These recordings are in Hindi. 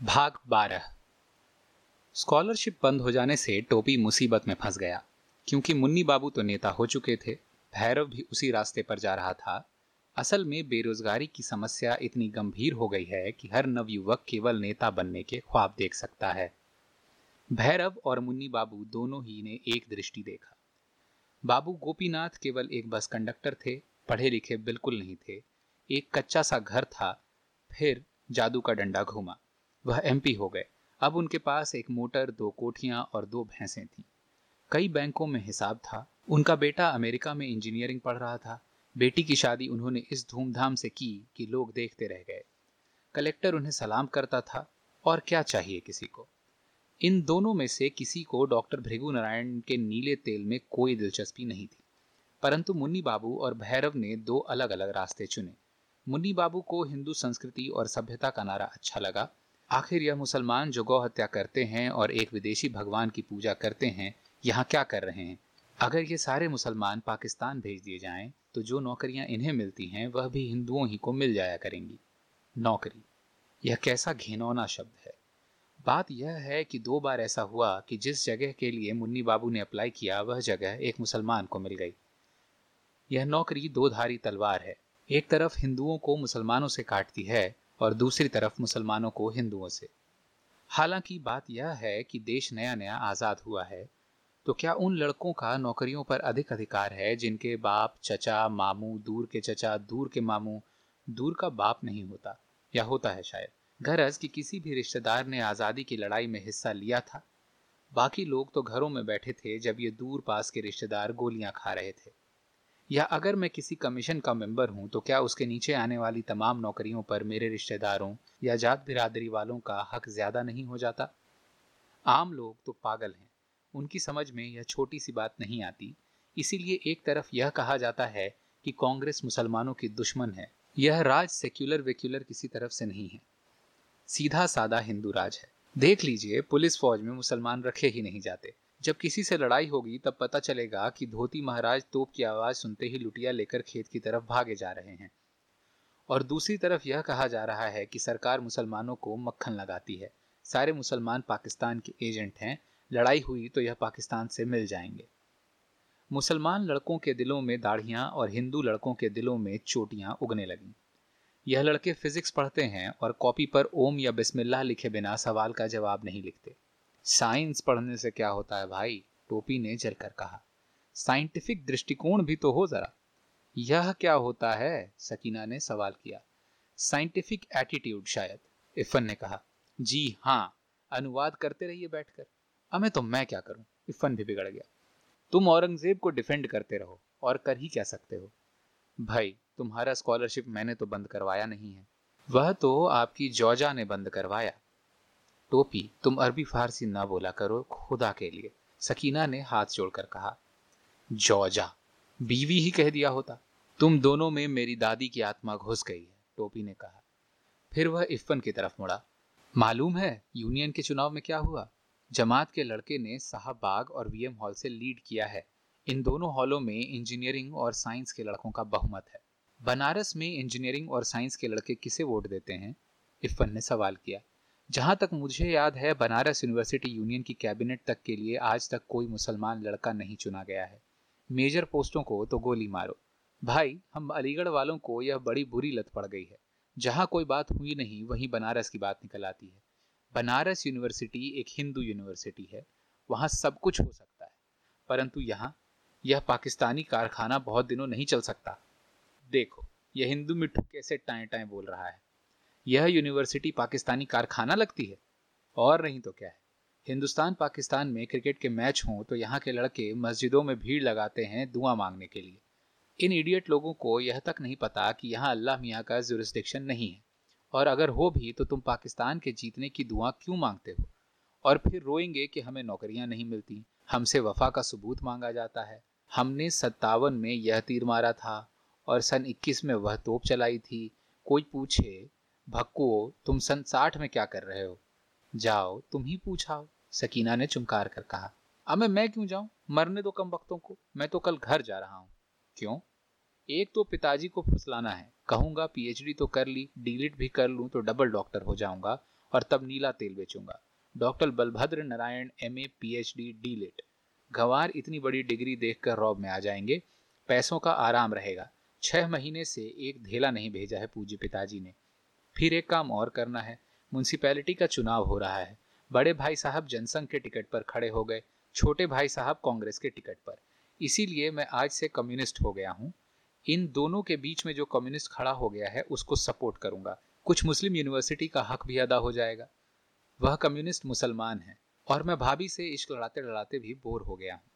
भाग बारह। स्कॉलरशिप बंद हो जाने से टोपी मुसीबत में फंस गया, क्योंकि मुन्नी बाबू तो नेता हो चुके थे। भैरव भी उसी रास्ते पर जा रहा था। असल में बेरोजगारी की समस्या इतनी गंभीर हो गई है कि हर नवयुवक केवल नेता बनने के ख्वाब देख सकता है। भैरव और मुन्नी बाबू दोनों ही ने एक दृष्टि देखा। बाबू गोपीनाथ केवल एक बस कंडक्टर थे पढ़े लिखे बिल्कुल नहीं थे। एक कच्चा सा घर था, फिर जादू का डंडा घूमा। वह एमपी हो गए। अब उनके पास एक मोटर, दो कोठियाँ और दो भैंसें थीं। कई बैंकों में हिसाब था। उनका बेटा अमेरिका में इंजीनियरिंग पढ़ रहा था। बेटी की शादी उन्होंने इस धूमधाम से की कि लोग देखते रह गए। कलेक्टर उन्हें सलाम करता था, और क्या चाहिए किसी को? इन दोनों में से किसी को डॉक्टर भृगु नारायण के नीले तेल में कोई दिलचस्पी नहीं थी। परंतु मुन्नी बाबू और भैरव ने दो अलग अलग रास्ते चुने। मुन्नी बाबू को हिंदू संस्कृति और सभ्यता का नारा अच्छा लगा। आखिर यह मुसलमान जो गौ हत्या करते हैं और एक विदेशी भगवान की पूजा करते हैं, यहाँ क्या कर रहे हैं? अगर ये सारे मुसलमान पाकिस्तान भेज दिए जाएँ तो जो नौकरियाँ इन्हें मिलती हैं, वह भी हिंदुओं ही को मिल जाया करेंगी। नौकरी। यह कैसा घिनौना शब्द है। बात यह है कि दो बार ऐसा हुआ कि जिस जगह के लिए मुन्नी बाबू ने अप्लाई किया, वह जगह एक मुसलमान को मिल गई। यह नौकरी दो धारी तलवार है। एक तरफ़ हिंदुओं को मुसलमानों से काटती है और दूसरी तरफ़ मुसलमानों को हिंदुओं से। हालाँकि बात यह है कि देश नया नया आज़ाद हुआ है तो क्या उन लड़कों का नौकरियों पर अधिक अधिकार है जिनके बाप, चचा, मामू, दूर के चचा, दूर के मामू, दूर का बाप नहीं होता? या होता है शायद? गरज कि किसी भी रिश्तेदार ने आज़ादी की लड़ाई में हिस्सा लिया था। बाकी लोग तो घरों में बैठे थे जब ये दूर पास के रिश्तेदार गोलियाँ खा रहे थे। या अगर मैं किसी कमीशन का मेंबर हूँ तो क्या उसके नीचे आने वाली तमाम नौकरियों पर मेरे रिश्तेदारों या जात बिरादरी वालों का हक ज़्यादा नहीं हो जाता? आम लोग तो पागल हैं। उनकी समझ में यह छोटी सी बात नहीं आती। इसीलिए एक तरफ़ यह कहा जाता है कि कांग्रेस मुसलमानों की दुश्मन है। यह राज सेक्युलर वेक्युलर किसी तरफ़ से नहीं है। सीधा सादा हिंदू राज है। देख लीजिए, पुलिस फौज में मुसलमान रखे ही नहीं जाते। जब किसी से लड़ाई होगी, तब पता चलेगा कि धोती महाराज तोप की आवाज़ सुनते ही लुटिया लेकर खेत की तरफ़ भागे जा रहे हैं। और दूसरी तरफ़ यह कहा जा रहा है कि सरकार मुसलमानों को मक्खन लगाती है। सारे मुसलमान पाकिस्तान के एजेंट हैं। लड़ाई हुई तो यह पाकिस्तान से मिल जाएँगे। मुसलमान लड़कों के दिलों में दाढ़ियाँ और हिंदू लड़कों के दिलों में चोटियाँ उगने लगीं। यह लड़के फिजिक्स पढ़ते हैं और कॉपी पर ओम या बिस्मिल्लाह लिखे बिना सवाल का जवाब नहीं लिखते। साइंस पढ़ने से क्या होता है भाई? टोपी ने जलकर कहा। साइंटिफिक दृष्टिकोण भी तो हो जरा। यह क्या होता है? सकीना ने सवाल किया। साइंटिफिक एटीट्यूड शायद इफन ने कहा। जी हाँ अनुवाद करते रहिए बैठकर। हमें तो मैं क्या करूँ? इफन भी बिगड़ गया। तुम औरंगज़ेब को डिफेंड करते रहो और कर ही क्या सकते हो? भाई, तुम्हारा स्कॉलरशिप मैंने तो बंद करवाया नहीं है। वह तो आपकी जॉजा ने बंद करवाया। टोपी तुम अरबी फारसी ना बोला करो खुदा के लिए। सकीना ने हाथ जोड़कर कहा, जौजा, बीवी ही कह दिया होता। तुम दोनों में मेरी दादी की आत्मा घुस गई है, टोपी ने कहा। फिर वह इफ्फन की तरफ़ मुड़ा। मालूम है, यूनियन के चुनाव में क्या हुआ? जमात के लड़के ने साहब बाग और वीएम हॉल से लीड किया है। इन दोनों हॉलों में इंजीनियरिंग और साइंस के लड़कों का बहुमत है। बनारस में इंजीनियरिंग और साइंस के लड़के किसे वोट देते हैं? इफ्फन ने सवाल किया। जहाँ तक मुझे याद है, बनारस यूनिवर्सिटी यूनियन की कैबिनेट तक के लिए आज तक कोई मुसलमान लड़का नहीं चुना गया है। मेजर पोस्टों को तो गोली मारो। भाई, हम अलीगढ़ वालों को यह बड़ी बुरी लत पड़ गई है। जहाँ कोई बात हुई नहीं, वहीं बनारस की बात निकल आती है। बनारस यूनिवर्सिटी एक हिंदू यूनिवर्सिटी है। वहाँ सब कुछ हो सकता है। परंतु यहाँ यह पाकिस्तानी कारखाना बहुत दिनों नहीं चल सकता। देखो, यह हिंदू मिट्टू कैसे टाए टाए बोल रहा है। यह यूनिवर्सिटी पाकिस्तानी कारखाना लगती है। और नहीं तो क्या है? हिंदुस्तान पाकिस्तान में क्रिकेट के मैच हों तो यहाँ के लड़के मस्जिदों में भीड़ लगाते हैं दुआ मांगने के लिए। इन इडियट लोगों को यह तक नहीं पता कि यहाँ अल्लाह मियाँ का जुरिस्डिक्शन नहीं है। और अगर हो भी तो तुम पाकिस्तान के जीतने की दुआ क्यों मांगते हो? और फिर रोएँगे कि हमें नौकरियाँ नहीं मिलती। हमसे वफा का सबूत मांगा जाता है। हमने सत्तावन में यह तीर मारा था और सन 21 में वह तोप चलाई थी। कोई पूछे भक्को, तुम सन साठ में क्या कर रहे हो? जाओ, तुम ही पूछाओ। सकीना ने चुमकार कर कहा अमे मैं क्यों जाऊँ? मरने दो कम वक्तों को। मैं तो कल घर जा रहा हूँ। क्यों? एक तो पिताजी को फुसलाना है। कहूँगा, पीएचडी तो कर ली, डीलिट भी कर लूँ तो डबल डॉक्टर हो जाऊँगा और तब नीला तेल बेचूँगा। Doctor Balbhadra Narayan M A P H D D Lit गंवार इतनी बड़ी डिग्री देखकर रौब में आ जाएँगे। पैसों का आराम रहेगा। छह महीने से एक धेला नहीं भेजा है पूज्य पिताजी ने। फिर एक काम और करना है। म्यूनसिपैलिटी का चुनाव हो रहा है। बड़े भाई साहब जनसंघ के टिकट पर खड़े हो गए, छोटे भाई साहब कांग्रेस के टिकट पर। इसीलिए मैं आज से कम्युनिस्ट हो गया हूँ। इन दोनों के बीच में जो कम्युनिस्ट खड़ा हो गया है, उसको सपोर्ट करूँगा। कुछ मुस्लिम यूनिवर्सिटी का हक भी अदा हो जाएगा। वह कम्युनिस्ट मुसलमान है और मैं भाभी से इश्क लड़ाते लड़ाते भी बोर हो गया हूँ।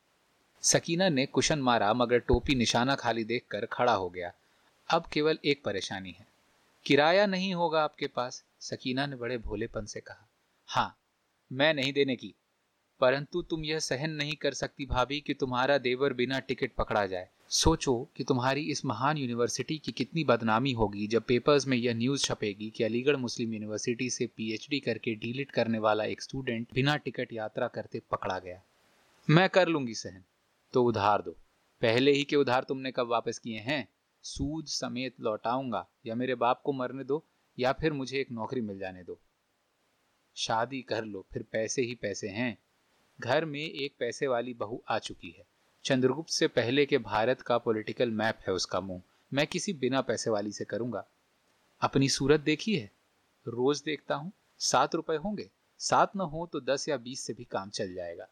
सकीना ने कुशन मारा, मगर टोपी निशाना खाली देखकर खड़ा हो गया। अब केवल एक परेशानी है। किराया नहीं होगा आपके पास? सकीना ने बड़े भोलेपन से कहा। हाँ मैं नहीं देने की। परंतु तुम यह सहन नहीं कर सकती भाभी कि तुम्हारा देवर बिना टिकट पकड़ा जाए। सोचो कि तुम्हारी इस महान यूनिवर्सिटी की कितनी बदनामी होगी जब पेपर्स में यह न्यूज़ छपेगी कि अलीगढ़ मुस्लिम यूनिवर्सिटी से पीएचडी करके डीलिट करने वाला एक स्टूडेंट बिना टिकट यात्रा करते पकड़ा गया। मैं कर लूँगी सहन। तो उधार दो। पहले ही के उधार तुमने कब वापस किए हैं? सूद समेत लौटाऊँगा, या मेरे बाप को मरने दो, या फिर मुझे एक नौकरी मिल जाने दो। शादी कर लो, फिर पैसे ही पैसे हैं। घर में एक पैसे वाली बहू आ चुकी है। चंद्रगुप्त से पहले के भारत का पॉलिटिकल मैप है उसका मुँह। मैं किसी बिना पैसे वाली से करूँगा। अपनी सूरत देखी है? रोज देखता हूँ। सात रुपए होंगे। सात न हो तो दस या बीस से भी काम चल जाएगा।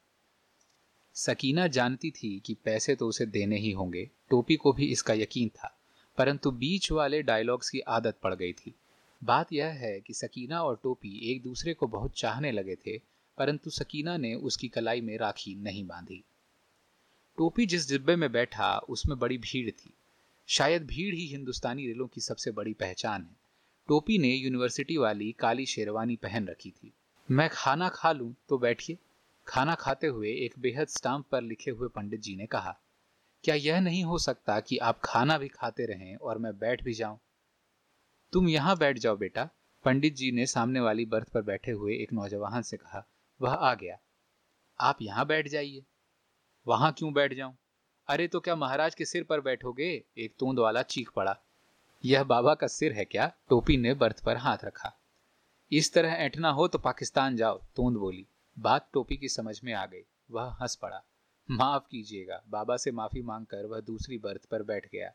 सकीना जानती थी कि पैसे तो उसे देने ही होंगे। टोपी को भी इसका यकीन था। परंतु बीच वाले डायलॉग्स की आदत पड़ गई थी। बात यह है कि सकीना और टोपी एक दूसरे को बहुत चाहने लगे थे, परंतु सकीना ने उसकी कलाई में राखी नहीं बांधी। टोपी जिस डिब्बे में बैठा, उसमें बड़ी भीड़ थी। शायद भीड़ ही हिंदुस्तानी रेलों की सबसे बड़ी पहचान है। टोपी ने यूनिवर्सिटी वाली काली शेरवानी पहन रखी थी। मैं खाना खा लूँ तो बैठिए। खाना खाते हुए एक बेहद स्टाम्प पर लिखे हुए पंडित जी ने कहा क्या यह नहीं हो सकता कि आप खाना भी खाते रहें और मैं बैठ भी जाऊँ? तुम यहाँ बैठ जाओ बेटा, पंडित जी ने सामने वाली बर्थ पर बैठे हुए एक नौजवान से कहा, वह आ गया। आप यहाँ बैठ जाइए। वहाँ क्यों बैठ जाऊँ? अरे तो क्या महाराज के सिर पर बैठोगे? एक तोंद वाला चीख पड़ा। यह बाबा का सिर है क्या? टोपी ने बर्थ पर हाथ रखा। इस तरह ऐठना हो तो पाकिस्तान जाओ, तोंद बोली। बात टोपी की समझ में आ गई। वह हंस पड़ा। माफ़ कीजिएगा, बाबा से माफ़ी मांगकर वह दूसरी बर्थ पर बैठ गया।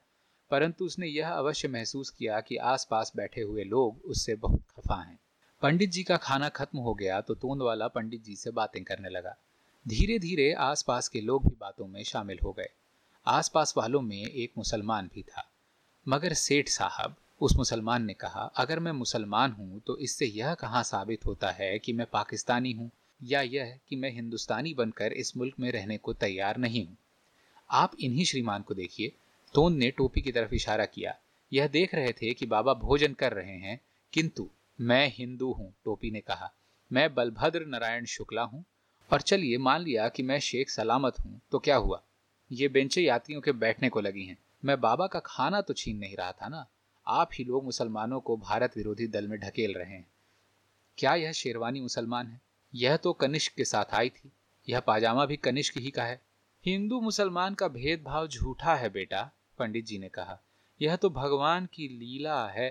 परंतु उसने यह अवश्य महसूस किया कि आसपास बैठे हुए लोग उससे बहुत खफा हैं। पंडित जी का खाना खत्म हो गया तो तोंद वाला पंडित जी से बातें करने लगा। धीरे धीरे आसपास के लोग भी बातों में शामिल हो गए। आसपास वालों में एक मुसलमान भी था। मगर सेठ साहब, उस मुसलमान ने कहा, अगर मैं मुसलमान हूँ तो इससे यह कहाँ साबित होता है कि मैं पाकिस्तानी हूँ? या यह कि मैं हिंदुस्तानी बनकर इस मुल्क में रहने को तैयार नहीं हूँ। आप इन्हीं श्रीमान को देखिए। तोंद ने टोपी की तरफ़ इशारा किया। यह देख रहे थे कि बाबा भोजन कर रहे हैं, किंतु मैं हिंदू हूँ, टोपी ने कहा। मैं बलभद्र नारायण शुक्ला हूँ। और चलिए, मान लिया कि मैं शेख सलामत हूँ तो क्या हुआ? ये बेंचे यात्रियों के बैठने को लगी हैं। मैं बाबा का खाना तो छीन नहीं रहा था ना? आप ही लोग मुसलमानों को भारत विरोधी दल में ढकेल रहे हैं। क्या यह शेरवानी मुसलमान है? यह तो कनिष्क के साथ आई थी। यह पाजामा भी कनिष्क ही का है। हिंदू मुसलमान का भेदभाव झूठा है बेटा, पंडित जी ने कहा। यह तो भगवान की लीला है।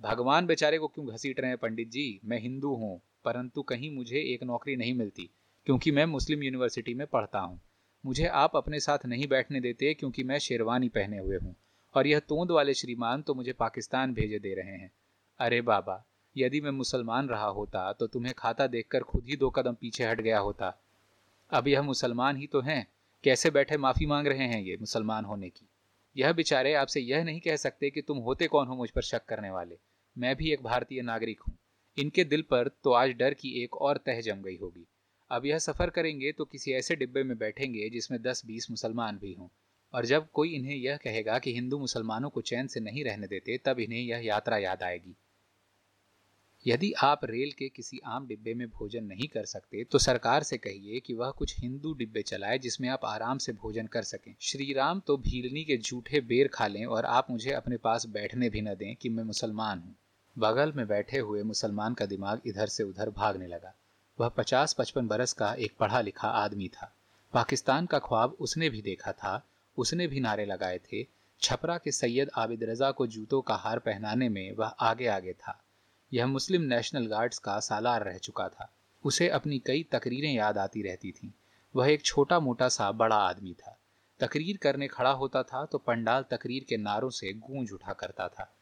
भगवान बेचारे को क्यों घसीट रहे हैं पंडित जी? मैं हिंदू हूँ, परंतु कहीं मुझे एक नौकरी नहीं मिलती, क्योंकि मैं मुस्लिम यूनिवर्सिटी में पढ़ता हूँ। मुझे आप अपने साथ नहीं बैठने देते, क्योंकि मैं शेरवानी पहने हुए हूँ, और यह तोंद वाले श्रीमान तो मुझे पाकिस्तान भेजे दे रहे हैं। अरे बाबा यदि मैं मुसलमान रहा होता तो तुम्हें खाता देखकर खुद ही दो कदम पीछे हट गया होता। अब यह मुसलमान ही तो हैं। कैसे बैठे माफ़ी मांग रहे हैं ये मुसलमान होने की? यह बेचारे आपसे यह नहीं कह सकते कि तुम होते कौन हो मुझ पर शक करने वाले। मैं भी एक भारतीय नागरिक हूँ। इनके दिल पर तो आज डर की एक और तह जम गई होगी। अब यह सफ़र करेंगे तो किसी ऐसे डिब्बे में बैठेंगे जिसमें दस बीस मुसलमान भी हों। और जब कोई इन्हें यह कहेगा कि हिंदू मुसलमानों को चैन से नहीं रहने देते, तब इन्हें यह यात्रा याद आएगी। यदि आप रेल के किसी आम डिब्बे में भोजन नहीं कर सकते तो सरकार से कहिए कि वह कुछ हिंदू डिब्बे चलाए जिसमें आप आराम से भोजन कर सकें। श्री राम तो भीलनी के जूठे बेर खा लें और आप मुझे अपने पास बैठने भी न दें कि मैं मुसलमान हूँ। बगल में बैठे हुए मुसलमान का दिमाग इधर से उधर भागने लगा। वह पचास पचपन बरस का एक पढ़ा लिखा आदमी था। पाकिस्तान का ख्वाब उसने भी देखा था, उसने भी नारे लगाए थे। छपरा के सैयद आबिद रजा को जूतों का हार पहनाने में वह आगे आगे था। यह मुस्लिम नेशनल गार्ड्स का सालार रह चुका था। उसे अपनी कई तकरीरें याद आती रहती थीं। वह एक छोटा मोटा सा बड़ा आदमी था। तकरीर करने खड़ा होता था तो पंडाल तकरीर के नारों से गूंज उठा करता था।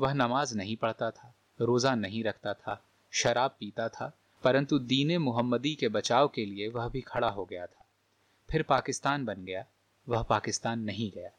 वह नमाज़ नहीं पढ़ता था, रोज़ा नहीं रखता था, शराब पीता था, परंतु दीन मोहम्मदी के बचाव के लिए वह भी खड़ा हो गया था। फिर पाकिस्तान बन गया। वह पाकिस्तान नहीं गया।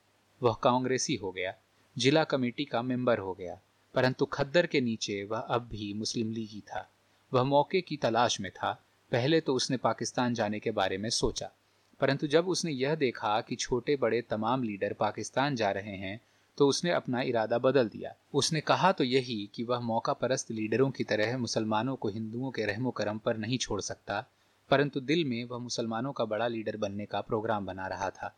वह कांग्रेसी हो गया। जिला कमेटी का मेंबर हो गया। परंतु खद्दर के नीचे वह अब भी मुस्लिम लीग ही था। वह मौके की तलाश में था। पहले तो उसने पाकिस्तान जाने के बारे में सोचा। परंतु जब उसने यह देखा कि छोटे बड़े तमाम लीडर पाकिस्तान जा रहे हैं तो उसने अपना इरादा बदल दिया। उसने कहा तो यही कि वह मौका परस्त लीडरों की तरह मुसलमानों को हिंदुओं के रहमो करम पर नहीं छोड़ सकता, परंतु दिल में वह मुसलमानों का बड़ा लीडर बनने का प्रोग्राम बना रहा था।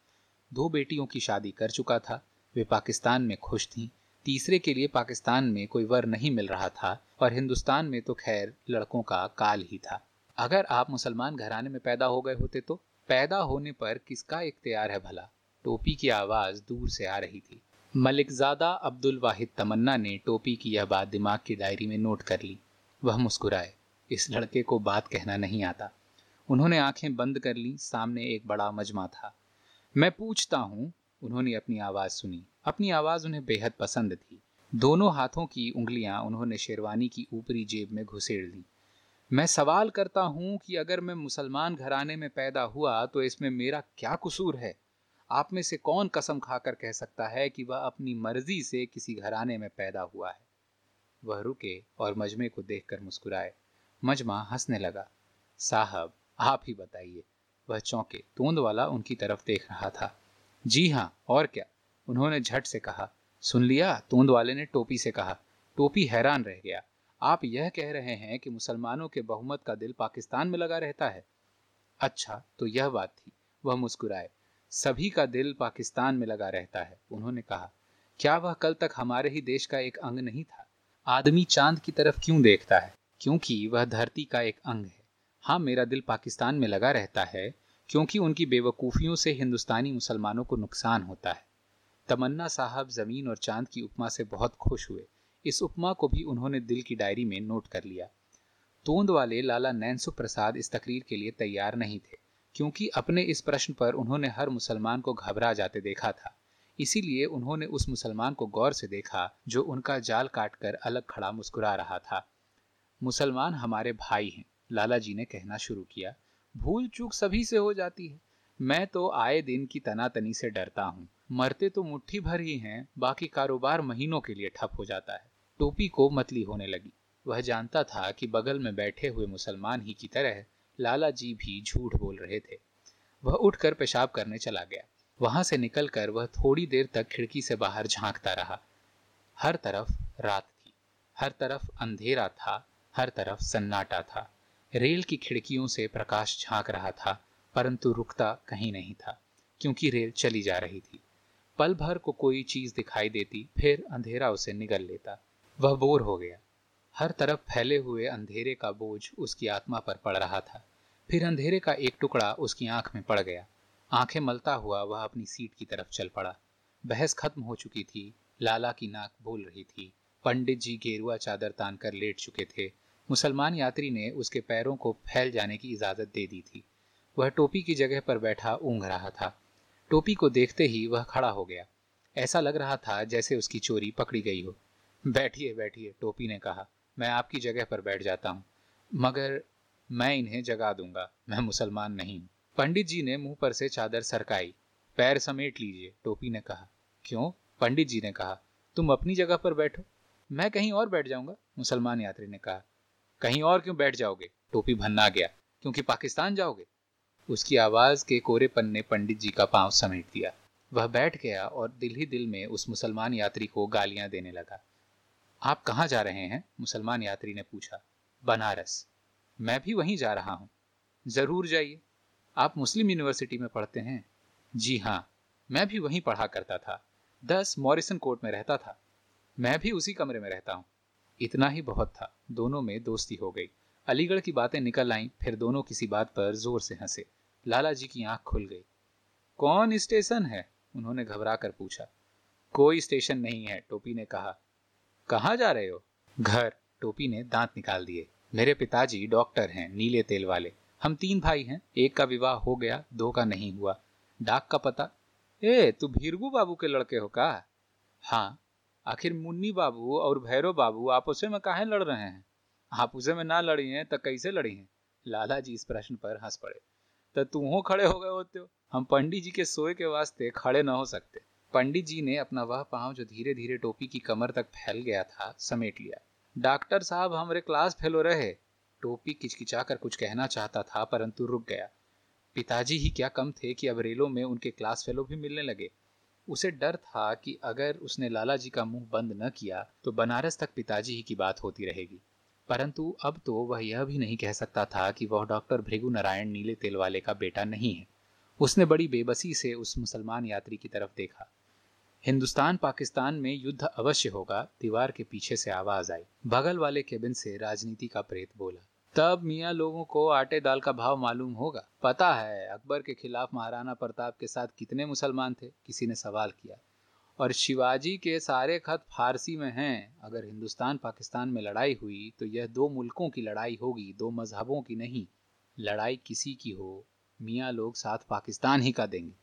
दो बेटियों की शादी कर चुका था। वे पाकिस्तान में खुश थीं। तीसरे के लिए पाकिस्तान में कोई वर नहीं मिल रहा था और हिंदुस्तान में तो खैर लड़कों का काल ही था। अगर आप मुसलमान घराने में पैदा हो गए होते तो? पैदा होने पर किसका इख्तियार है भला? टोपी की आवाज़ दूर से आ रही थी। मलिकजादा अब्दुल वाहिद तमन्ना ने टोपी की यह बात दिमाग की डायरी में नोट कर ली। वह मुस्कुराए। इस लड़के को बात कहना नहीं आता। उन्होंने आँखें बंद कर ली। सामने एक बड़ा मजमा था। मैं पूछता हूँ, उन्होंने अपनी आवाज़ सुनी। अपनी आवाज़ उन्हें बेहद पसंद थी। दोनों हाथों की उंगलियाँ उन्होंने शेरवानी की ऊपरी जेब में घुसेड़ ली। मैं सवाल करता हूँ कि अगर मैं मुसलमान घराने में पैदा हुआ तो इसमें मेरा क्या कसूर है? आप में से कौन कसम खाकर कह सकता है कि वह अपनी मर्ज़ी से किसी घराने में पैदा हुआ है? वह रुके और मजमे को देखकर मुस्कुराए। मजमा हंसने लगा। साहब, आप ही बताइए। वह चौंके। तोंद वाला उनकी तरफ़ देख रहा था। जी हाँ और क्या? उन्होंने झट से कहा, सुन लिया, तोंद वाले ने टोपी से कहा। टोपी हैरान रह गया। आप यह कह रहे हैं कि मुसलमानों के बहुमत का दिल पाकिस्तान में लगा रहता है? अच्छा तो यह बात थी। वह मुस्कुराए। सभी का दिल पाकिस्तान में लगा रहता है, उन्होंने कहा। क्या वह कल तक हमारे ही देश का एक अंग नहीं था? आदमी चाँद की तरफ़ क्यों देखता है? क्योंकि वह धरती का एक अंग है। हाँ मेरा दिल पाकिस्तान में लगा रहता है, क्योंकि उनकी बेवकूफ़ियों से हिंदुस्तानी मुसलमानों को नुकसान होता है। तमन्ना साहब ज़मीन और चाँद की उपमा से बहुत खुश हुए। इस उपमा को भी उन्होंने दिल की डायरी में नोट कर लिया। तोंद वाले लाला नैनसु प्रसाद इस तकरीर के लिए तैयार नहीं थे, क्योंकि अपने इस प्रश्न पर उन्होंने हर मुसलमान को घबरा जाते देखा था। इसीलिए उन्होंने उस मुसलमान को गौर से देखा, जो उनका जाल काटकर अलग खड़ा मुस्कुरा रहा था। मुसलमान हमारे भाई हैं लाला जी ने कहना शुरू किया। भूल चूक सभी से हो जाती है। मैं तो आए दिन की तनातनी से डरता हूँ। मरते तो मुट्ठी भर ही हैं, बाकी कारोबार महीनों के लिए ठप हो जाता है। टोपी को मतली होने लगी। वह जानता था कि बगल में बैठे हुए मुसलमान ही की तरह लाला जी भी झूठ बोल रहे थे। वह उठकर पेशाब करने चला गया। वहाँ से निकलकर वह थोड़ी देर तक खिड़की से बाहर झांकता रहा। हर तरफ़ रात थी। हर तरफ़ अंधेरा था। हर तरफ़ सन्नाटा था। रेल की खिड़कियों से प्रकाश झाँक रहा था, परंतु रुकता कहीं नहीं था, क्योंकि रेल चली जा रही थी। पल भर को कोई चीज़ दिखाई देती, फिर अंधेरा उसे निगल लेता। वह बोर हो गया। हर तरफ़ फैले हुए अंधेरे का बोझ उसकी आत्मा पर पड़ रहा था। फिर अंधेरे का एक टुकड़ा उसकी आँख में पड़ गया। आँखें मलता हुआ वह अपनी सीट की तरफ़ चल पड़ा। बहस खत्म हो चुकी थी। लाला की नाक बोल रही थी। पंडित जी गेरुआ चादर तान कर लेट चुके थे। मुसलमान यात्री ने उसके पैरों को फैल जाने की इजाज़त दे दी थी। वह टोपी की जगह पर बैठा ऊँघ रहा था। टोपी को देखते ही वह खड़ा हो गया। ऐसा लग रहा था जैसे उसकी चोरी पकड़ी गई हो। बैठिए बैठिए, टोपी ने कहा। मैं आपकी जगह पर बैठ जाता हूँ। मगर मैं इन्हें जगा दूँगा। मैं मुसलमान नहीं हूँ। पंडित जी ने मुँह पर से चादर सरकाई। पैर समेट लीजिए, टोपी ने कहा। क्यों? पंडित जी ने कहा। तुम अपनी जगह पर बैठो। मैं कहीं और बैठ जाऊँगा, मुसलमान यात्री ने कहा। कहीं और क्यों बैठ जाओगे? टोपी भन्ना गया। क्योंकि पाकिस्तान जाओगे। उसकी आवाज़ के कोरेपन ने पंडित जी का पाँव समेट दिया। वह बैठ गया और दिल ही दिल में उस मुसलमान यात्री को गालियाँ देने लगा। आप कहाँ जा रहे हैं? मुसलमान यात्री ने पूछा। बनारस। मैं भी वहीं जा रहा हूँ। ज़रूर जाइए। आप मुस्लिम यूनिवर्सिटी में पढ़ते हैं? जी हाँ। मैं भी वहीं पढ़ा करता था। दस मॉरिसन कोर्ट में रहता था। मैं भी उसी कमरे में रहता हूँ। इतना ही बहुत था। दोनों में दोस्ती हो गई। अलीगढ़ की बातें निकल आईं, फिर दोनों किसी बात पर ज़ोर से हंसे। लाला जी की आँख खुल गई। कौन स्टेशन है? उन्होंने घबरा कर पूछा। कोई स्टेशन नहीं है, टोपी ने कहा। कहाँ जा रहे हो? घर, टोपी ने दांत निकाल दिए। मेरे पिताजी डॉक्टर हैं, नीले तेल वाले। हम तीन भाई हैं, एक का विवाह हो गया, दो का नहीं हुआ। डाक का पता? ए, तू भीरगू बाबू के लड़के हो का? हाँ। आखिर मुन्नी बाबू और भैरव बाबू आपस में काहे लड़ रहे हैं? आप उसे में ना लड़ी हैं तो कैसे लड़ी हैं? लाला जी इस प्रश्न पर हंस पड़े। तो तू खड़े हो गए होते हो। हम पंडित जी के सोए के वास्ते खड़े न हो सकते। पंडित जी ने अपना वह पाँव जो धीरे धीरे टोपी की कमर तक फैल गया था, समेट लिया। डॉक्टर साहब हमारे क्लास फेलो रहे। टोपी किचकिचाकर कुछ कहना चाहता था, परंतु रुक गया। पिताजी ही क्या कम थे कि अब रेलों में उनके क्लास फेलो भी मिलने लगे। उसे डर था कि अगर उसने लाला जी का मुँह बंद न किया तो बनारस तक पिताजी ही की बात होती रहेगी। परंतु अब तो वह यह भी नहीं कह सकता था कि वह डॉक्टर भृगु नारायण नीले तेल वाले का बेटा नहीं है। उसने बड़ी बेबसी से उस मुसलमान यात्री की तरफ़ देखा। हिंदुस्तान पाकिस्तान में युद्ध अवश्य होगा, दीवार के पीछे से आवाज़ आई। बगल वाले केबिन से राजनीति का प्रेत बोला, तब मियाँ लोगों को आटे दाल का भाव मालूम होगा। पता है, अकबर के खिलाफ महाराणा प्रताप के साथ कितने मुसलमान थे, किसी ने सवाल किया। और शिवाजी के सारे खत फारसी में हैं। अगर हिंदुस्तान पाकिस्तान में लड़ाई हुई तो यह दो मुल्कों की लड़ाई होगी, दो मजहबों की नहीं। लड़ाई किसी की हो, मियाँ लोग साथ पाकिस्तान ही का देंगे।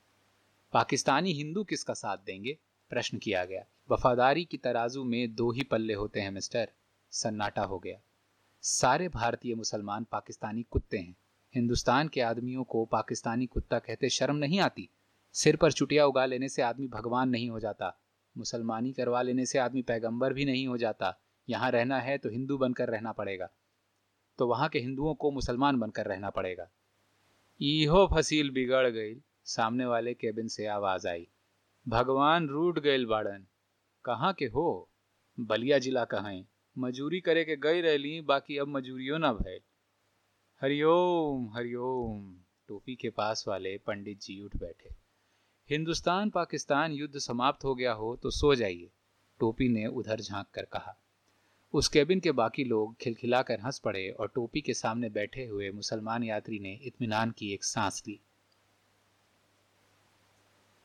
पाकिस्तानी हिंदू किसका साथ देंगे? प्रश्न किया गया। वफादारी की तराजू में दो ही पल्ले होते हैं, मिस्टर। सन्नाटा हो गया। सारे भारतीय मुसलमान पाकिस्तानी कुत्ते हैं। हिंदुस्तान के आदमियों को पाकिस्तानी कुत्ता कहते शर्म नहीं आती। सिर पर चुटिया उगा लेने से आदमी भगवान नहीं हो जाता। मुसलमानी करवा लेने से आदमी पैगंबर भी नहीं हो जाता। यहाँ रहना है तो हिंदू बनकर रहना पड़ेगा। तो वहाँ के हिंदुओं को मुसलमान बनकर रहना पड़ेगा। इहो फसील बिगड़ गई। सामने वाले केबिन से आवाज़ आई। भगवान रूट गए बाड़न। कहाँ के हो? बलिया जिला कहाँ मजूरी करे के गई रही बाकी अब मजूरियों ना भय हरिओम हरिओम। टोपी के पास वाले पंडित जी उठ बैठे। हिंदुस्तान पाकिस्तान युद्ध समाप्त हो गया हो तो सो जाइए, टोपी ने उधर झाँक कर कहा। उस केबिन के बाकी लोग खिलखिलाकर हंस पड़े और टोपी के सामने बैठे हुए मुसलमान यात्री ने इत्मीनान की एक सांस ली।